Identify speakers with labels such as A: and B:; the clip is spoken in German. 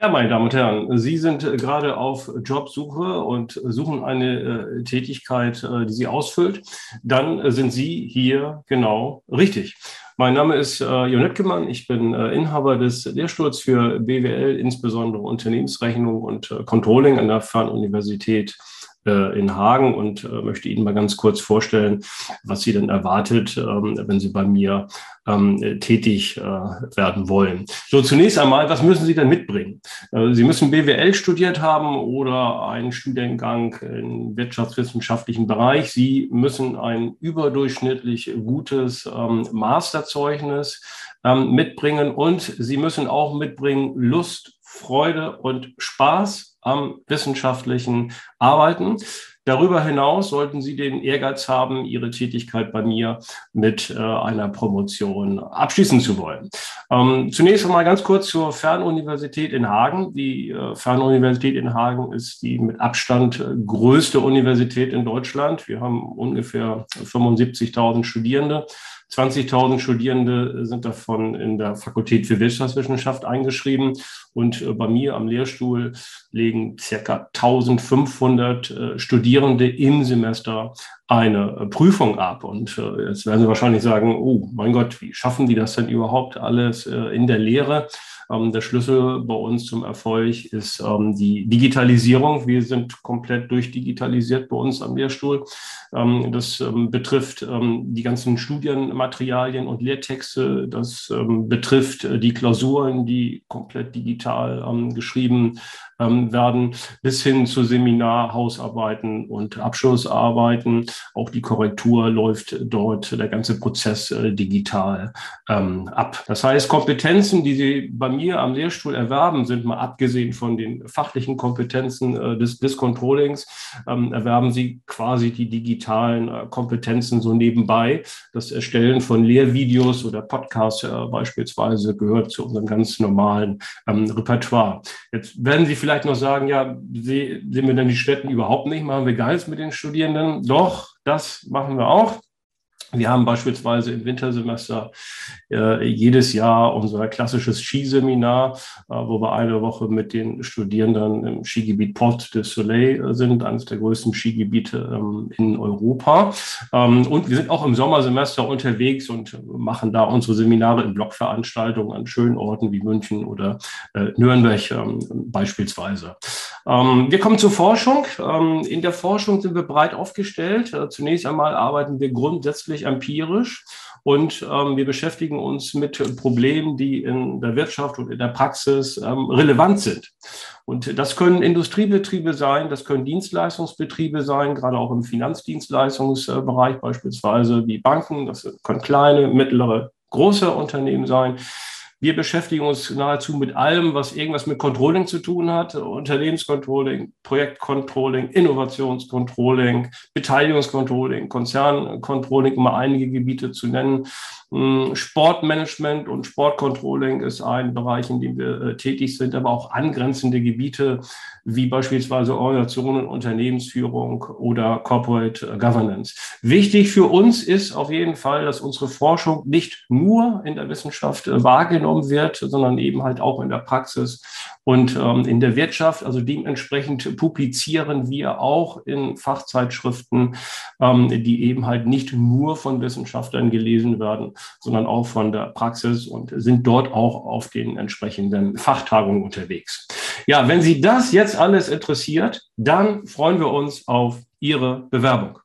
A: Ja, meine Damen und Herren, Sie sind gerade auf Jobsuche und suchen eine äh, Tätigkeit, äh, die Sie ausfüllt. Dann äh, sind Sie hier genau richtig. Mein Name ist äh, Jon Nöttgemann. Ich bin äh, Inhaber des Lehrstuhls für BWL, insbesondere Unternehmensrechnung und äh, Controlling an der Fernuniversität äh, in Hagen und äh, möchte Ihnen mal ganz kurz vorstellen, was Sie denn erwartet, ähm, wenn Sie bei mir ähm, tätig äh, werden wollen. So, zunächst einmal, was müssen Sie denn mitbringen? Sie müssen BWL studiert haben oder einen Studiengang im wirtschaftswissenschaftlichen Bereich. Sie müssen ein überdurchschnittlich gutes ähm, Masterzeugnis mitbringen und Sie müssen auch mitbringen Lust, Freude und Spaß am wissenschaftlichen Arbeiten. Darüber hinaus sollten Sie den Ehrgeiz haben, Ihre Tätigkeit bei mir mit äh, einer Promotion abschließen zu wollen. Ähm, zunächst einmal ganz kurz zur Fernuniversität in Hagen. Die äh, Fernuniversität in Hagen ist die mit Abstand äh, größte Universität in Deutschland. Wir haben ungefähr 75.000 Studierende. 20.000 Studierende sind davon in der Fakultät für Wirtschaftswissenschaft eingeschrieben und äh, bei mir am Lehrstuhl legen circa 1500 äh, Studierende im Semester eine äh, Prüfung ab. Und jetzt werden Sie wahrscheinlich sagen, oh mein Gott, wie schaffen die das denn überhaupt alles in der Lehre? Ähm, der Schlüssel bei uns zum Erfolg ist ähm, die Digitalisierung. Wir sind komplett durchdigitalisiert bei uns am Lehrstuhl. Ähm, das betrifft die ganzen Studienmaterialien und Lehrtexte. Das betrifft äh, die Klausuren, die komplett digital geschrieben werden, bis hin zu Seminar, Hausarbeiten und Abschlussarbeiten. Auch die Korrektur läuft dort, der ganze Prozess äh, digital ab. Das heißt, Kompetenzen, die Sie bei mir am Lehrstuhl erwerben, sind mal abgesehen von den fachlichen Kompetenzen äh, des, des Controllings, ähm, erwerben Sie quasi die digitalen äh, Kompetenzen so nebenbei. Das Erstellen von Lehrvideos oder Podcasts äh, beispielsweise gehört zu unserem ganz normalen ähm, Repertoire. Jetzt werden Sie vielleicht noch sagen, ja, sehen wir denn die Städten überhaupt nicht? Machen wir gar nichts mit den Studierenden? Doch, das machen wir auch. Wir haben beispielsweise im Wintersemester äh, jedes Jahr unser klassisches Skiseminar, äh, wo wir eine Woche mit den Studierenden im Skigebiet Port de Soleil äh, sind, eines der größten Skigebiete ähm, in Europa. Ähm, und wir sind auch im Sommersemester unterwegs und machen da unsere Seminare in Blockveranstaltungen an schönen Orten wie München oder äh, Nürnberg ähm, beispielsweise. Ähm, wir kommen zur Forschung. Ähm, in der Forschung sind wir breit aufgestellt. Äh, zunächst einmal arbeiten wir grundsätzlich empirisch und ähm, wir beschäftigen uns mit Problemen, die in der Wirtschaft und in der Praxis relevant sind. Und das können Industriebetriebe sein, das können Dienstleistungsbetriebe sein, gerade auch im Finanzdienstleistungsbereich beispielsweise wie Banken, das können kleine, mittlere, große Unternehmen sein. Wir beschäftigen uns nahezu mit allem, was irgendwas mit Controlling zu tun hat. Unternehmenscontrolling, Projektcontrolling, Innovationscontrolling, Beteiligungscontrolling, Konzerncontrolling, um einige Gebiete zu nennen. Hm, Sportmanagement und Sportcontrolling ist ein Bereich, in dem wir äh, tätig sind, aber auch angrenzende Gebiete wie beispielsweise Organisationen, Unternehmensführung oder Corporate Governance. Wichtig für uns ist auf jeden Fall, dass unsere Forschung nicht nur in der Wissenschaft äh, wahrgenommen wird, sondern eben halt auch in der Praxis und ähm, in der Wirtschaft. Also dementsprechend publizieren wir auch in Fachzeitschriften, ähm, die eben halt nicht nur von Wissenschaftlern gelesen werden, sondern auch von der Praxis und sind dort auch auf den entsprechenden Fachtagungen unterwegs. Ja, wenn Sie das jetzt alles interessiert, dann freuen wir uns auf Ihre Bewerbung.